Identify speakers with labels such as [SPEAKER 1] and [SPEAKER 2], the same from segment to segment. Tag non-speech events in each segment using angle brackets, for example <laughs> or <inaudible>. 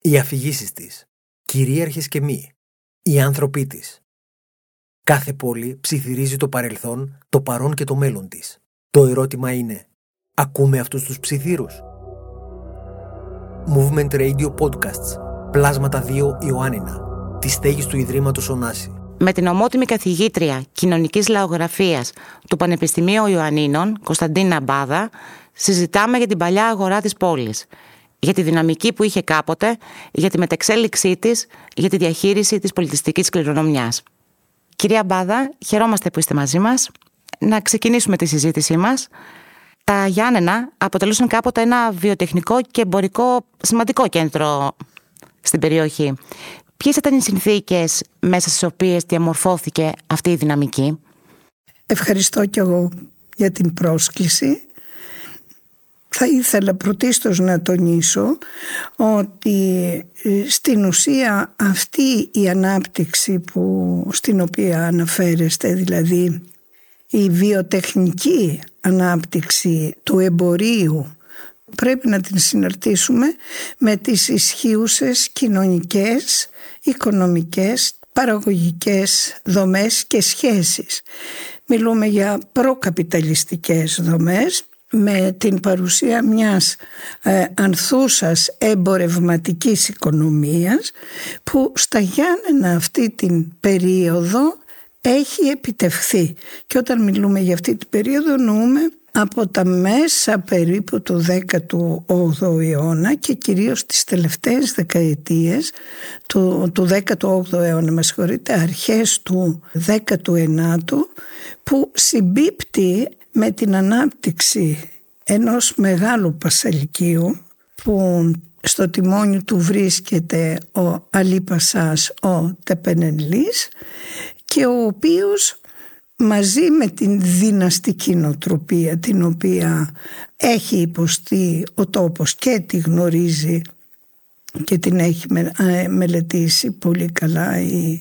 [SPEAKER 1] οι αφηγήσεις της, κυρίαρχες και μη, οι άνθρωποι της. Κάθε πόλη ψιθυρίζει το παρελθόν, το παρόν και το μέλλον της. Το ερώτημα είναι, ακούμε αυτούς τους ψιθύρους; Movement Radio Podcasts, Πλάσματα 2 Ιωάννινα, τη στέγης του Ιδρύματος Ωνάση.
[SPEAKER 2] με την ομότιμη καθηγήτρια κοινωνικής λαογραφίας του Πανεπιστημίου Ιωαννίνων, Κωνσταντίνα Μπάδα, συζητάμε για την παλιά αγορά της πόλης, για τη δυναμική που είχε κάποτε, για τη μετεξέλιξή της, για τη διαχείριση της πολιτιστικής κληρονομιάς. Κυρία Μπάδα, χαιρόμαστε που είστε μαζί μας. Να ξεκινήσουμε τη συζήτησή μας. Τα Γιάννενα αποτελούσαν κάποτε ένα βιοτεχνικό και εμπορικό σημαντικό κέντρο στην περιοχή. Ποιες ήταν οι συνθήκες μέσα στις οποίες διαμορφώθηκε αυτή η δυναμική;
[SPEAKER 3] Ευχαριστώ και εγώ για την πρόσκληση. Θα ήθελα πρωτίστως να τονίσω ότι ε, στην ουσία αυτή η ανάπτυξη που, στην οποία αναφέρεστε, δηλαδή η βιοτεχνική ανάπτυξη του εμπορίου πρέπει να την συναρτήσουμε με τις ισχύουσες κοινωνικές, οικονομικές, παραγωγικές δομές και σχέσεις. Μιλούμε για προκαπιταλιστικές δομές με την παρουσία μιας ε, ανθούσας εμπορευματικής οικονομίας που στα Γιάννενα αυτή την περίοδο έχει επιτευχθεί. Και όταν μιλούμε για αυτή την περίοδο νοούμε από τα μέσα περίπου του 18ου αιώνα και κυρίως τις τελευταίες δεκαετίες του, του 18ου αιώνα, με συγχωρείτε, αρχές του 19ου που συμπίπτει με την ανάπτυξη ενός μεγάλου πασαλικίου που στο τιμόνι του βρίσκεται ο Αλίπασάς ο Τεπενελής και ο οποίος μαζί με την δυναστική νοτροπία την οποία έχει υποστεί ο τόπος και τη γνωρίζει και την έχει ε, μελετήσει πολύ καλά η,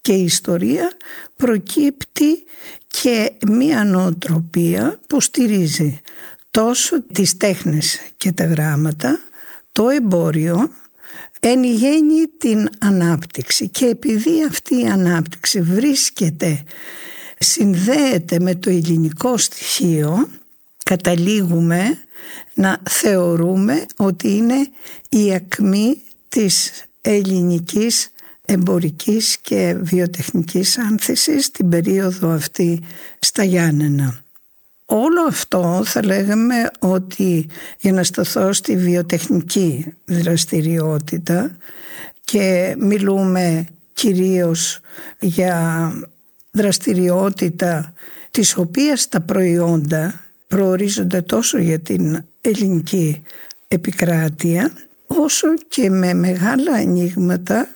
[SPEAKER 3] και η ιστορία προκύπτει και μία νοοτροπία που στηρίζει τόσο τις τέχνες και τα γράμματα το εμπόριο εν γέννη την ανάπτυξη. Και επειδή αυτή η ανάπτυξη βρίσκεται συνδέεται με το ελληνικό στοιχείο καταλήγουμε να θεωρούμε ότι είναι η ακμή της ελληνικής εμπορικής και βιοτεχνικής άνθησης την περίοδο αυτή στα Γιάννενα. Όλο αυτό θα λέγαμε ότι για να σταθώ στη βιοτεχνική δραστηριότητα και μιλούμε κυρίως για δραστηριότητα της οποίας τα προϊόντα προορίζονται τόσο για την ελληνική επικράτεια όσο και με μεγάλα ανοίγματα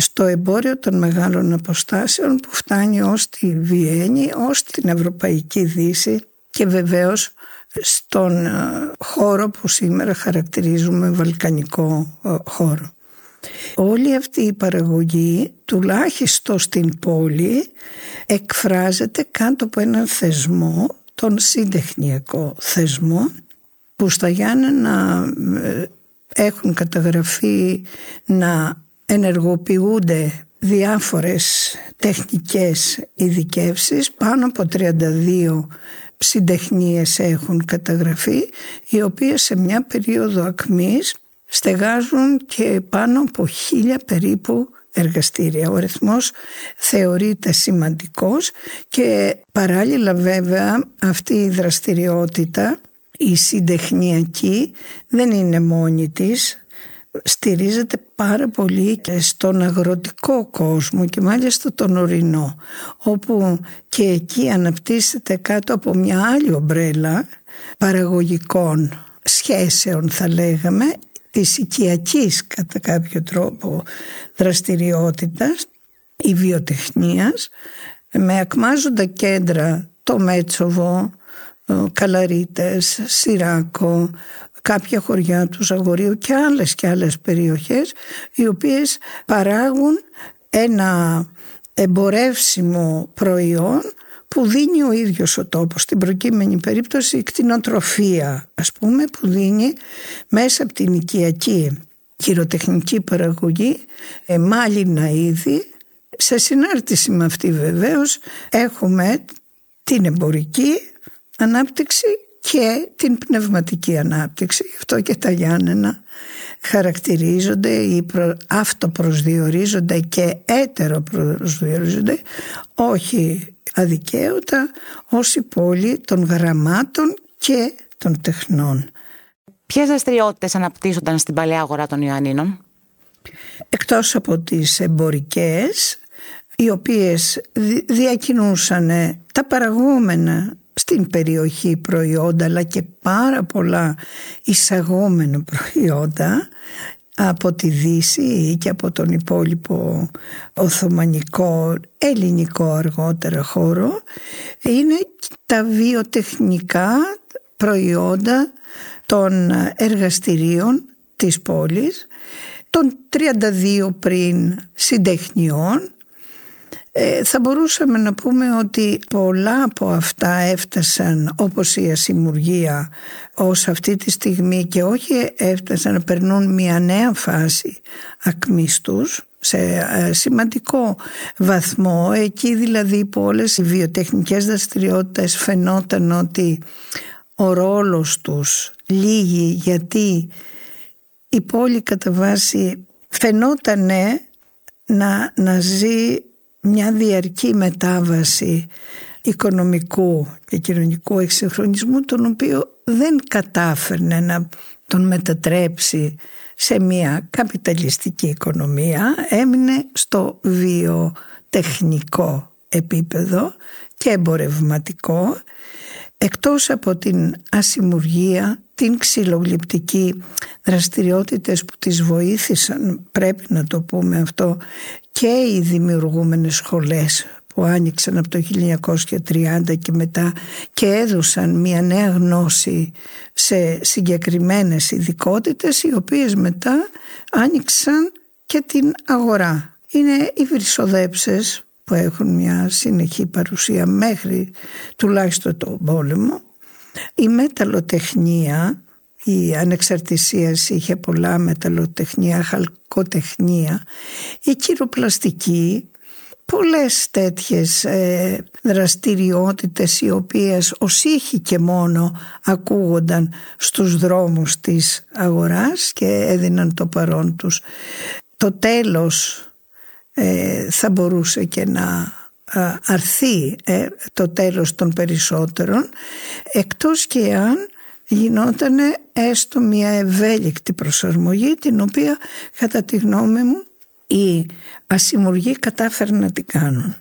[SPEAKER 3] στο εμπόριο των μεγάλων αποστάσεων που φτάνει ως τη Βιέννη, ως την Ευρωπαϊκή Δύση και βεβαίως στον ε, χώρο που σήμερα χαρακτηρίζουμε βαλκανικό ε, χώρο. Όλη αυτή η παραγωγή, τουλάχιστον στην πόλη, εκφράζεται κάτω από έναν θεσμό, τον συντεχνιακό θεσμό, που στα Γιάννενα ε, έχουν καταγραφεί να ενεργοποιούνται διάφορες τεχνικές ειδικεύσεις, πάνω από 32 συντεχνίες έχουν καταγραφεί, οι οποίες σε μια περίοδο ακμής στεγάζουν και πάνω από χίλια περίπου εργαστήρια. Ο αριθμός θεωρείται σημαντικός και παράλληλα βέβαια αυτή η δραστηριότητα, η συντεχνιακή δεν είναι μόνη της, στηρίζεται πάρα πολύ και στον αγροτικό κόσμο και μάλιστα τον ορεινό όπου και εκεί αναπτύσσεται κάτω από μια άλλη ομπρέλα παραγωγικών σχέσεων θα λέγαμε της οικιακής κατά κάποιο τρόπο δραστηριότητας η βιοτεχνίας με ακμάζοντα κέντρα το Μέτσοβο, Καλαρίτες, Σιράκο, κάποια χωριά του Ζαγορείου και άλλες και άλλες περιοχές οι οποίες παράγουν ένα εμπορεύσιμο προϊόν που δίνει ο ίδιος ο τόπος. Στην προκείμενη περίπτωση η κτηνοτροφία ας πούμε που δίνει μέσα από την οικιακή χειροτεχνική παραγωγή ε, μάλινα είδη. Σε συνάρτηση με αυτή βεβαίως έχουμε την εμπορική ανάπτυξη και την πνευματική ανάπτυξη. Αυτό και τα Γιάννενα χαρακτηρίζονται ή προ, αυτοπροσδιορίζονται και έτερο προσδιορίζονται όχι αδικαίωτα ως η πόλη των γραμμάτων και των τεχνών.
[SPEAKER 2] Ποιες δραστηριότητες αναπτύσσονταν στην παλαιά αγορά των Ιωαννίνων;
[SPEAKER 3] Εκτός από τις εμπορικές οι οποίες διακινούσαν τα παραγόμενα στην περιοχή προϊόντα αλλά και πάρα πολλά εισαγόμενα προϊόντα από τη Δύση και από τον υπόλοιπο Οθωμανικό, ελληνικό αργότερα χώρο. Είναι τα βιοτεχνικά προϊόντα των εργαστηρίων της πόλης των 32 πριν συντεχνιών ε, θα μπορούσαμε να πούμε ότι πολλά από αυτά έφτασαν όπως η ασημουργία ως αυτή τη στιγμή και όχι έφτασαν να περνούν μια νέα φάση ακμής τους σε ε, σημαντικό βαθμό. Εκεί δηλαδή που όλες οι βιοτεχνικές δραστηριότητες φαινόταν ότι ο ρόλος τους λύγει γιατί η πόλη κατά βάση φαινόταν να, να ζει μια διαρκή μετάβαση οικονομικού και κοινωνικού εξυγχρονισμού τον οποίο δεν κατάφερνε να τον μετατρέψει σε μια καπιταλιστική οικονομία έμεινε στο βιοτεχνικό επίπεδο και εμπορευματικό εκτός από την ασημουργία, την ξυλογλυπτική δραστηριότητες που τις βοήθησαν πρέπει να το πούμε αυτό και οι δημιουργούμενες σχολές που άνοιξαν από το 1930 και μετά και έδωσαν μια νέα γνώση σε συγκεκριμένες ειδικότητες, οι οποίες μετά άνοιξαν και την αγορά. Είναι οι βρυσοδέψες που έχουν μια συνεχή παρουσία μέχρι τουλάχιστον το πόλεμο. Η μεταλλοτεχνία, η ανεξαρτησία είχε πολλά μεταλλοτεχνία, χαλκοτεχνία, η κυροπλαστική, πολλές τέτοιες ε, δραστηριότητες οι οποίες ως ήχοι και μόνο ακούγονταν στους δρόμους της αγοράς και έδιναν το παρόν τους. Το τέλος ε, θα μπορούσε και να αρθεί ε, το τέλος των περισσότερων εκτός και αν γινόταν έστω μια ευέλικτη προσαρμογή την οποία κατά τη γνώμη μου οι ασυμουργοί κατάφεραν να την κάνουν.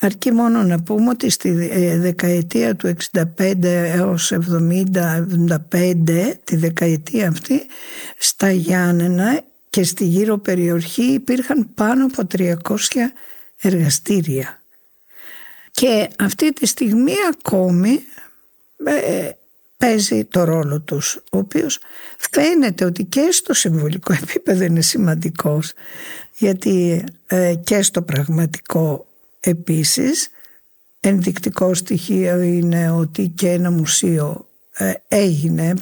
[SPEAKER 3] Αρκεί μόνο να πούμε ότι στη ε, δεκαετία του 65 έως 70-75 τη δεκαετία αυτή στα Γιάννενα και στη γύρω περιοχή υπήρχαν πάνω από 300 εργαστήρια. Και αυτή τη στιγμή ακόμη ε, παίζει το ρόλο τους, ο οποίος φαίνεται ότι και στο συμβολικό <laughs> επίπεδο είναι σημαντικός, γιατί ε, και στο πραγματικό επίσης ενδεικτικό στοιχείο είναι ότι και ένα μουσείο ε, έγινε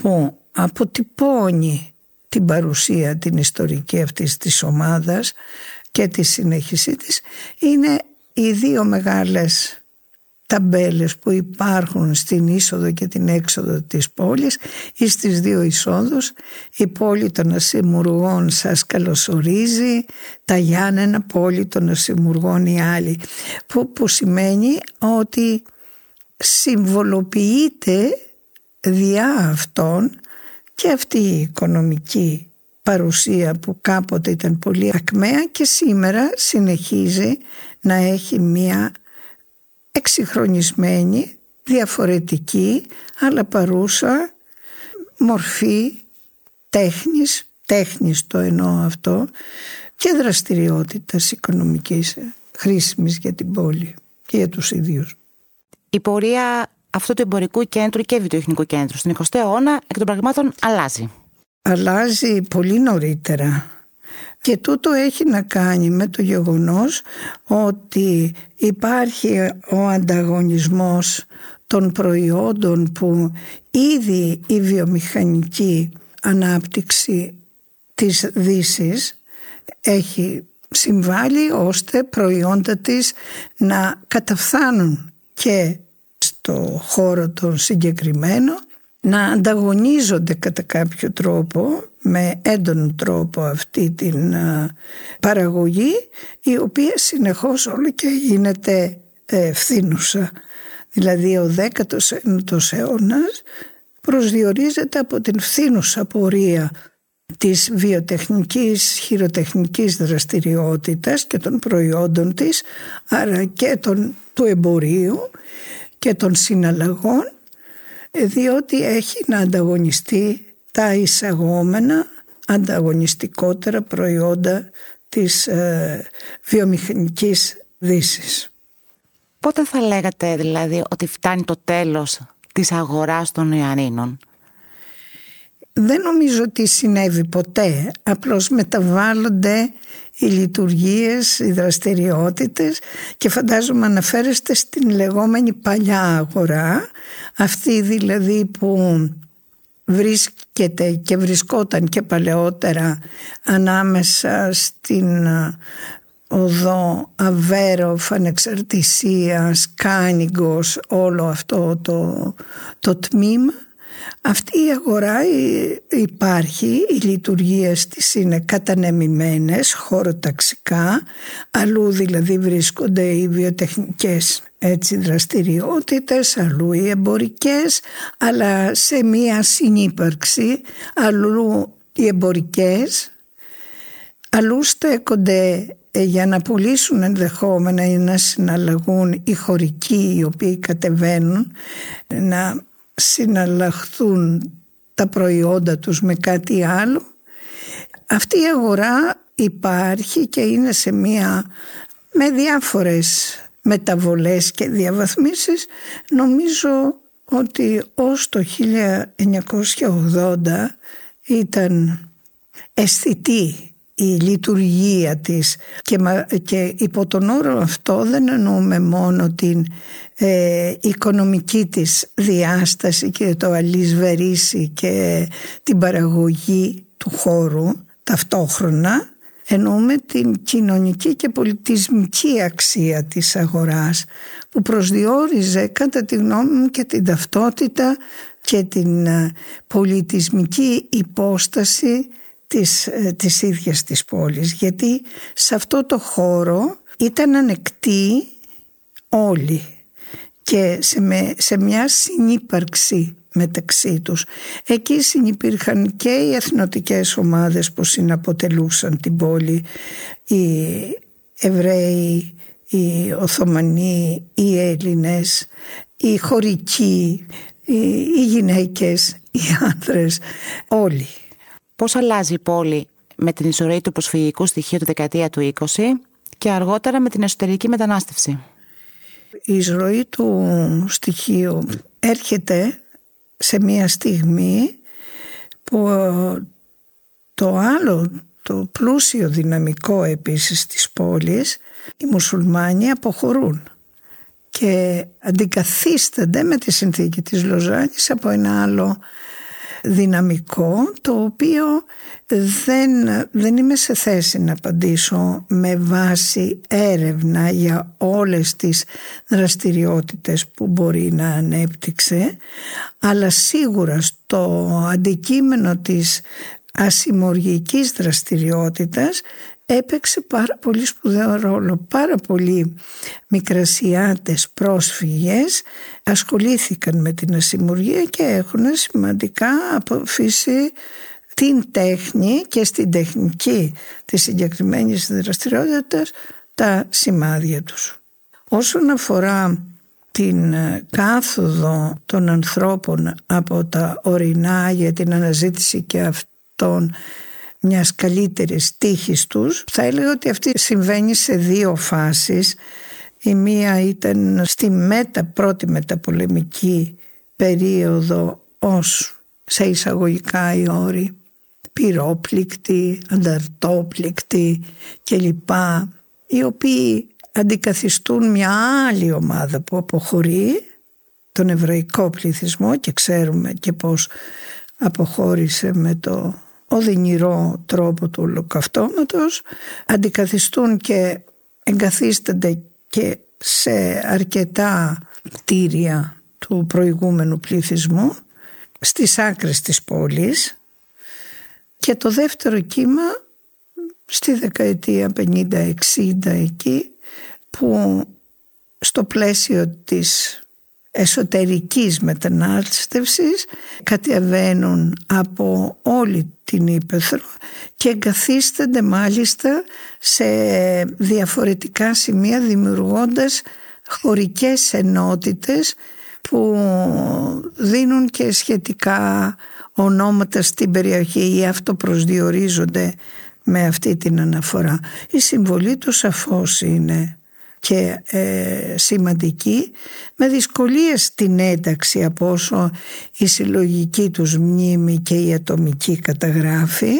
[SPEAKER 3] που αποτυπώνει την παρουσία την ιστορική αυτής της ομάδας και τη συνέχισή της. Είναι οι δύο μεγάλες ταμπέλες που υπάρχουν στην είσοδο και την έξοδο της πόλης ή στις δύο εισόδους. Η πόλη των ασημουργών σας καλωσορίζει. Τα Γιάννενα πόλη των ασημουργών οι άλλοι που, που σημαίνει ότι συμβολοποιείται διά αυτών και αυτή η οικονομική παρουσία που κάποτε ήταν πολύ ακμαία και σήμερα συνεχίζει να έχει μία εξυγχρονισμένη, διαφορετική αλλά παρούσα μορφή τέχνης, τέχνης το εννοώ αυτό, και δραστηριότητας οικονομικής χρήσιμης για την πόλη και για τους ίδιους.
[SPEAKER 2] Η πορεία αυτού του εμπορικού κέντρου και βιοτεχνικού κέντρου στην 20ο αιώνα εκ των πραγμάτων αλλάζει.
[SPEAKER 3] Αλλάζει πολύ νωρίτερα και τούτο έχει να κάνει με το γεγονός ότι υπάρχει ο ανταγωνισμός των προϊόντων που ήδη η βιομηχανική ανάπτυξη της δύσης έχει συμβάλει ώστε προϊόντα της να καταφθάνουν και στο χώρο των συγκεκριμένο να ανταγωνίζονται κατά κάποιο τρόπο με έντονο τρόπο αυτή την παραγωγή η οποία συνεχώς όλο και γίνεται ευθύνουσα. Δηλαδή ο 19ος αιώνας προσδιορίζεται από την φθήνουσα πορεία της βιοτεχνικής χειροτεχνικής δραστηριότητας και των προϊόντων της άρα και των, του εμπορίου και των συναλλαγών διότι έχει να ανταγωνιστεί τα εισαγόμενα ανταγωνιστικότερα προϊόντα της ε, βιομηχανικής δύσης.
[SPEAKER 2] Πότε θα λέγατε δηλαδή ότι φτάνει το τέλος της αγοράς των Ιωαννίνων.
[SPEAKER 3] Δεν νομίζω ότι συνέβη ποτέ. Απλώς μεταβάλλονται οι λειτουργίες, οι δραστηριότητες και φαντάζομαι αναφέρεστε στην λεγόμενη παλιά αγορά αυτή δηλαδή που βρίσκεται και βρισκόταν και παλαιότερα ανάμεσα στην οδό Αβέρο, Φανεξαρτησία, Κάνιγκος, όλο αυτό το, το τμήμα. Αυτή η αγορά υπάρχει, οι λειτουργίες της είναι κατανεμημένες, χωροταξικά, αλλού δηλαδή βρίσκονται οι βιοτεχνικές έτσι, δραστηριότητες, αλλού οι εμπορικές, αλλά σε μία συνύπαρξη, αλλού οι εμπορικές, αλλού στέκονται ε, για να πουλήσουν ενδεχόμενα ή να συναλλαγούν οι χωρικοί οι οποίοι κατεβαίνουν να συναλλαχθούν τα προϊόντα τους με κάτι άλλο. Αυτή η αγορά υπάρχει και είναι σε μία με διάφορες μεταβολές και διαβαθμίσεις. Νομίζω ότι ως το 1980 ήταν αισθητή η λειτουργία της και, και υπό τον όρο αυτό δεν εννοούμε μόνο την ε, οικονομική της διάσταση και το αλυσβερίσι και την παραγωγή του χώρου ταυτόχρονα εννοούμε την κοινωνική και πολιτισμική αξία της αγοράς που προσδιορίζε κατά τη γνώμη μου και την ταυτότητα και την ε, πολιτισμική υπόσταση της, ε, της ίδιας της πόλης. Γιατί σε αυτό το χώρο ήταν ανεκτοί όλοι και σε, σε μια συνύπαρξη μεταξύ τους. Εκεί συνυπήρχαν και οι εθνοτικές ομάδες που συναποτελούσαν την πόλη, οι Εβραίοι, οι Οθωμανοί, οι Έλληνες, οι χωρικοί, οι, οι γυναίκες, οι άνδρες, όλοι.
[SPEAKER 2] Πώς αλλάζει η πόλη με την ισορροή του προσφυγικού στοιχείου του δεκαετία του 20 και αργότερα με την εσωτερική μετανάστευση;
[SPEAKER 3] Η εισρωή του στοιχείου έρχεται σε μια στιγμή που το άλλο, το πλούσιο δυναμικό επίσης της πόλης, οι μουσουλμάνοι αποχωρούν και αντικαθίστανται με τη συνθήκη της Λοζάνης από ένα άλλο δυναμικό το οποίο δεν, δεν είμαι σε θέση να απαντήσω με βάση έρευνα για όλες τις δραστηριότητες που μπορεί να ανέπτυξε αλλά σίγουρα στο αντικείμενο της ασημοργικής δραστηριότητας έπαιξε πάρα πολύ σπουδαίο ρόλο. Πάρα πολλοί μικρασιάτες πρόσφυγες ασχολήθηκαν με την ασημουργία και έχουν σημαντικά αποφύσει την τέχνη και στην τεχνική της συγκεκριμένη δραστηριότητας τα σημάδια τους. Όσον αφορά την κάθοδο των ανθρώπων από τα ορεινά για την αναζήτηση και αυτών μιας καλύτερης τύχης τους. Θα έλεγα ότι αυτή συμβαίνει σε δύο φάσεις. Η μία ήταν στη μετα, πρώτη μεταπολεμική περίοδο ως σε εισαγωγικά οι όροι πυρόπληκτοι, ανταρτόπληκτοι κλπ. Οι οποίοι αντικαθιστούν μια άλλη ομάδα που αποχωρεί τον εβραϊκό πληθυσμό και ξέρουμε και πώς αποχώρησε με το οδυνηρό τρόπο του ολοκαυτώματος αντικαθιστούν και εγκαθίστανται και σε αρκετά κτίρια του προηγούμενου πληθυσμού στις άκρες της πόλης. Και το δεύτερο κύμα στη δεκαετία 50-60 εκεί που στο πλαίσιο της εσωτερικής μετανάστευσης κατεβαίνουν από όλη την Ήπεθρο και εγκαθίστανται μάλιστα σε διαφορετικά σημεία δημιουργώντας χωρικές ενότητες που δίνουν και σχετικά ονόματα στην περιοχή ή αυτοπροσδιορίζονται με αυτή την αναφορά. Η συμβολή του σαφώς είναι και ε, σημαντική με δυσκολίες στην ένταξη από όσο η συλλογική τους μνήμη και η ατομική καταγράφει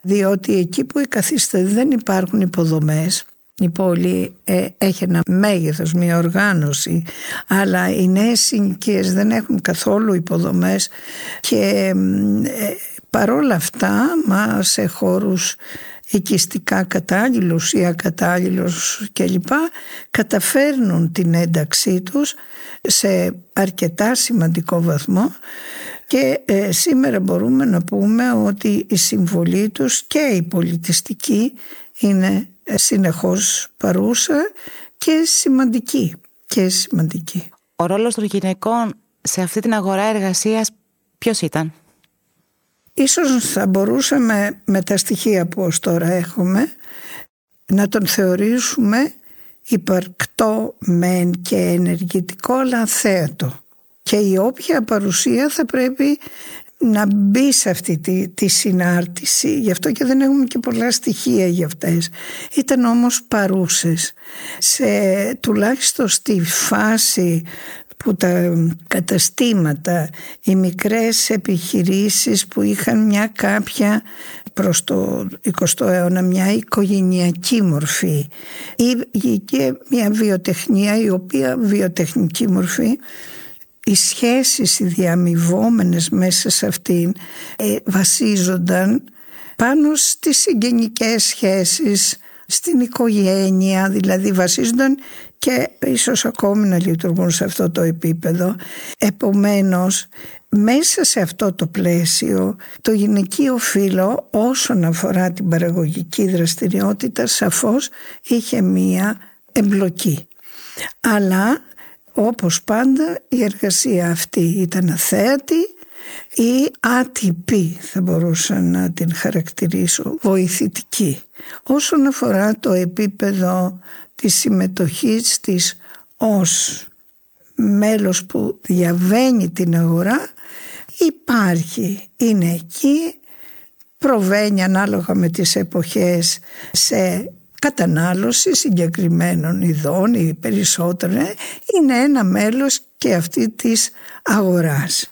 [SPEAKER 3] διότι εκεί που καθίστε δεν υπάρχουν υποδομές. Η πόλη ε, έχει ένα μέγεθος, μια οργάνωση αλλά οι νέες συνοικίες δεν έχουν καθόλου υποδομές και ε, παρόλα αυτά μα σε χώρους οικιστικά κατάλληλους ή ακατάλληλους κλπ καταφέρνουν την ένταξή τους σε αρκετά σημαντικό βαθμό και ε, σήμερα μπορούμε να πούμε ότι η συμβολή τους και η πολιτιστική είναι ε, συνεχώς παρούσα και σημαντική. Και σημαντική.
[SPEAKER 2] Ο ρόλος των γυναικών σε αυτή την αγορά εργασίας ποιος ήταν;
[SPEAKER 3] Ίσως θα μπορούσαμε με τα στοιχεία που ως τώρα έχουμε να τον θεωρήσουμε υπαρκτό μεν και ενεργητικό αλλά θέατο. Και η όποια παρουσία θα πρέπει να μπει σε αυτή τη, τη συνάρτηση. Γι' αυτό και δεν έχουμε και πολλά στοιχεία για αυτές. Ήταν όμως παρούσες. Σε τουλάχιστον στη φάση που τα καταστήματα οι μικρές επιχειρήσεις που είχαν μια κάποια προς το 20ο αιώνα μια οικογενειακή μορφή ή και μια βιοτεχνία η οποία βιοτεχνική μορφή οι σχέσεις οι διαμοιβόμενες μέσα σε αυτήν ε, βασίζονταν πάνω στις συγγενικές σχέσεις, στην οικογένεια, δηλαδή βασίζονταν και ίσως ακόμη να λειτουργούν σε αυτό το επίπεδο. Επομένως, μέσα σε αυτό το πλαίσιο, το γυναικείο φύλλο όσον αφορά την παραγωγική δραστηριότητα σαφώς είχε μία εμπλοκή. Αλλά όπως πάντα η εργασία αυτή ήταν αθέατη ή άτυπη θα μπορούσα να την χαρακτηρίσω βοηθητική. Όσον αφορά το επίπεδο της συμμετοχής της ως μέλος που διαβαίνει την αγορά υπάρχει, είναι εκεί, προβαίνει ανάλογα με τις εποχές σε κατανάλωση συγκεκριμένων ειδών ή περισσότερων είναι ένα μέλος και αυτή της αγοράς.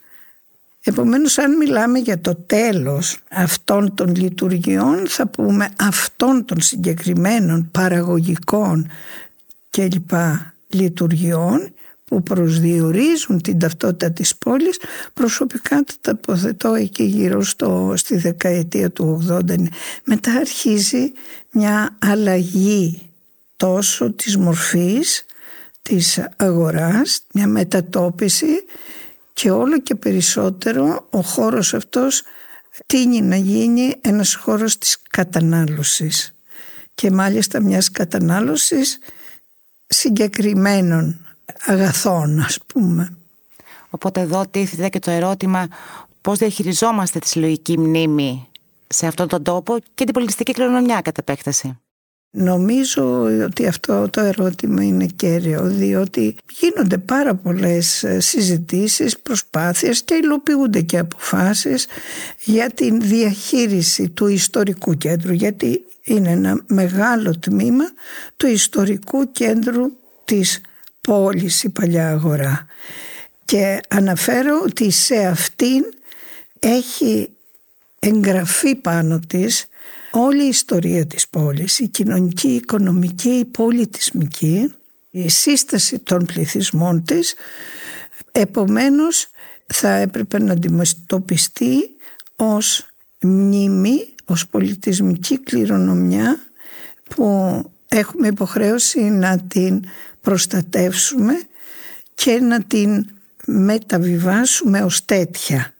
[SPEAKER 3] Επομένως αν μιλάμε για το τέλος αυτών των λειτουργιών θα πούμε αυτών των συγκεκριμένων παραγωγικών και λοιπά λειτουργιών που προσδιορίζουν την ταυτότητα της πόλης. Προσωπικά το τοποθετώ εκεί γύρω στο, στη δεκαετία του 80 μετά αρχίζει μια αλλαγή τόσο της μορφής της αγοράς μια μετατόπιση και όλο και περισσότερο ο χώρος αυτός τίνει να γίνει ένας χώρος της κατανάλωσης και μάλιστα μιας κατανάλωσης συγκεκριμένων αγαθών ας πούμε.
[SPEAKER 2] Οπότε εδώ τίθεται και το ερώτημα πώς διαχειριζόμαστε τη συλλογική μνήμη σε αυτόν τον τόπο και την πολιτιστική κληρονομιά κατά επέκταση.
[SPEAKER 3] Νομίζω ότι αυτό το ερώτημα είναι κέριο διότι γίνονται πάρα πολλές ε, συζητήσεις, προσπάθειες και υλοποιούνται και αποφάσεις για την διαχείριση του ιστορικού κέντρου γιατί είναι ένα μεγάλο τμήμα του ιστορικού κέντρου της πόλης η Παλιά Αγορά. Και αναφέρω ότι σε αυτήν έχει εγγραφεί πάνω της όλη η ιστορία της πόλης, η κοινωνική, η οικονομική, η πολιτισμική, η σύσταση των πληθυσμών της, επομένως θα έπρεπε να αντιμετωπιστεί ως μνήμη, ως πολιτισμική κληρονομιά που έχουμε υποχρέωση να την προστατεύσουμε και να την μεταβιβάσουμε ως τέτοια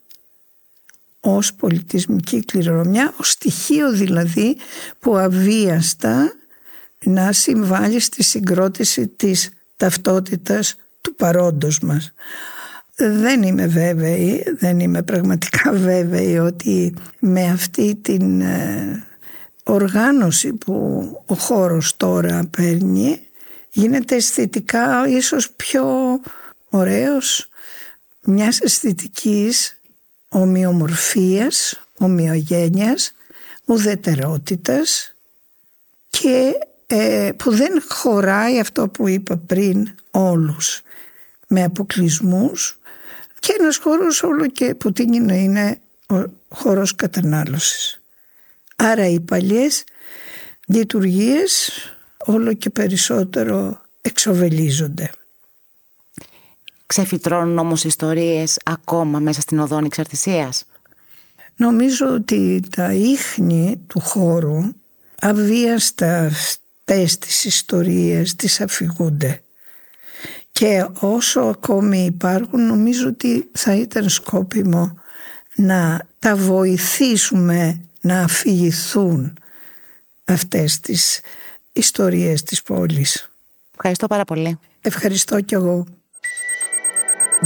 [SPEAKER 3] ως πολιτισμική κληρονομιά, ως στοιχείο δηλαδή που αβίαστα να συμβάλλει στη συγκρότηση της ταυτότητας του παρόντος μας. Δεν είμαι βέβαιη, δεν είμαι πραγματικά <laughs> βέβαιη ότι με αυτή την ε, οργάνωση που ο χώρος τώρα παίρνει γίνεται αισθητικά ίσως πιο ωραίος μιας αισθητικής ομοιομορφίας, ομοιογένειας, ουδετερότητας και ε, που δεν χωράει αυτό που είπα πριν όλους με αποκλεισμούς και ένας χώρος όλο και που την είναι, είναι ο χώρος κατανάλωσης. Άρα οι παλιές λειτουργίες όλο και περισσότερο εξοβελίζονται.
[SPEAKER 2] Ξεφυτρώνουν όμως ιστορίες ακόμα μέσα στην οδόνη εξαρτησίας;
[SPEAKER 3] Νομίζω ότι τα ίχνη του χώρου αβίαστα αυτές τις ιστορίες τις αφηγούνται. Και όσο ακόμη υπάρχουν νομίζω ότι θα ήταν σκόπιμο να τα βοηθήσουμε να αφηγηθούν αυτές τις ιστορίες της πόλης.
[SPEAKER 2] Ευχαριστώ πάρα πολύ.
[SPEAKER 3] Ευχαριστώ κι εγώ.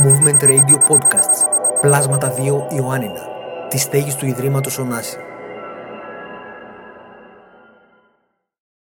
[SPEAKER 1] Movement Radio Podcasts. Πλάσματα 2 Ιωάννινα. Τη στέγη του Ιδρύματος Ωνάση.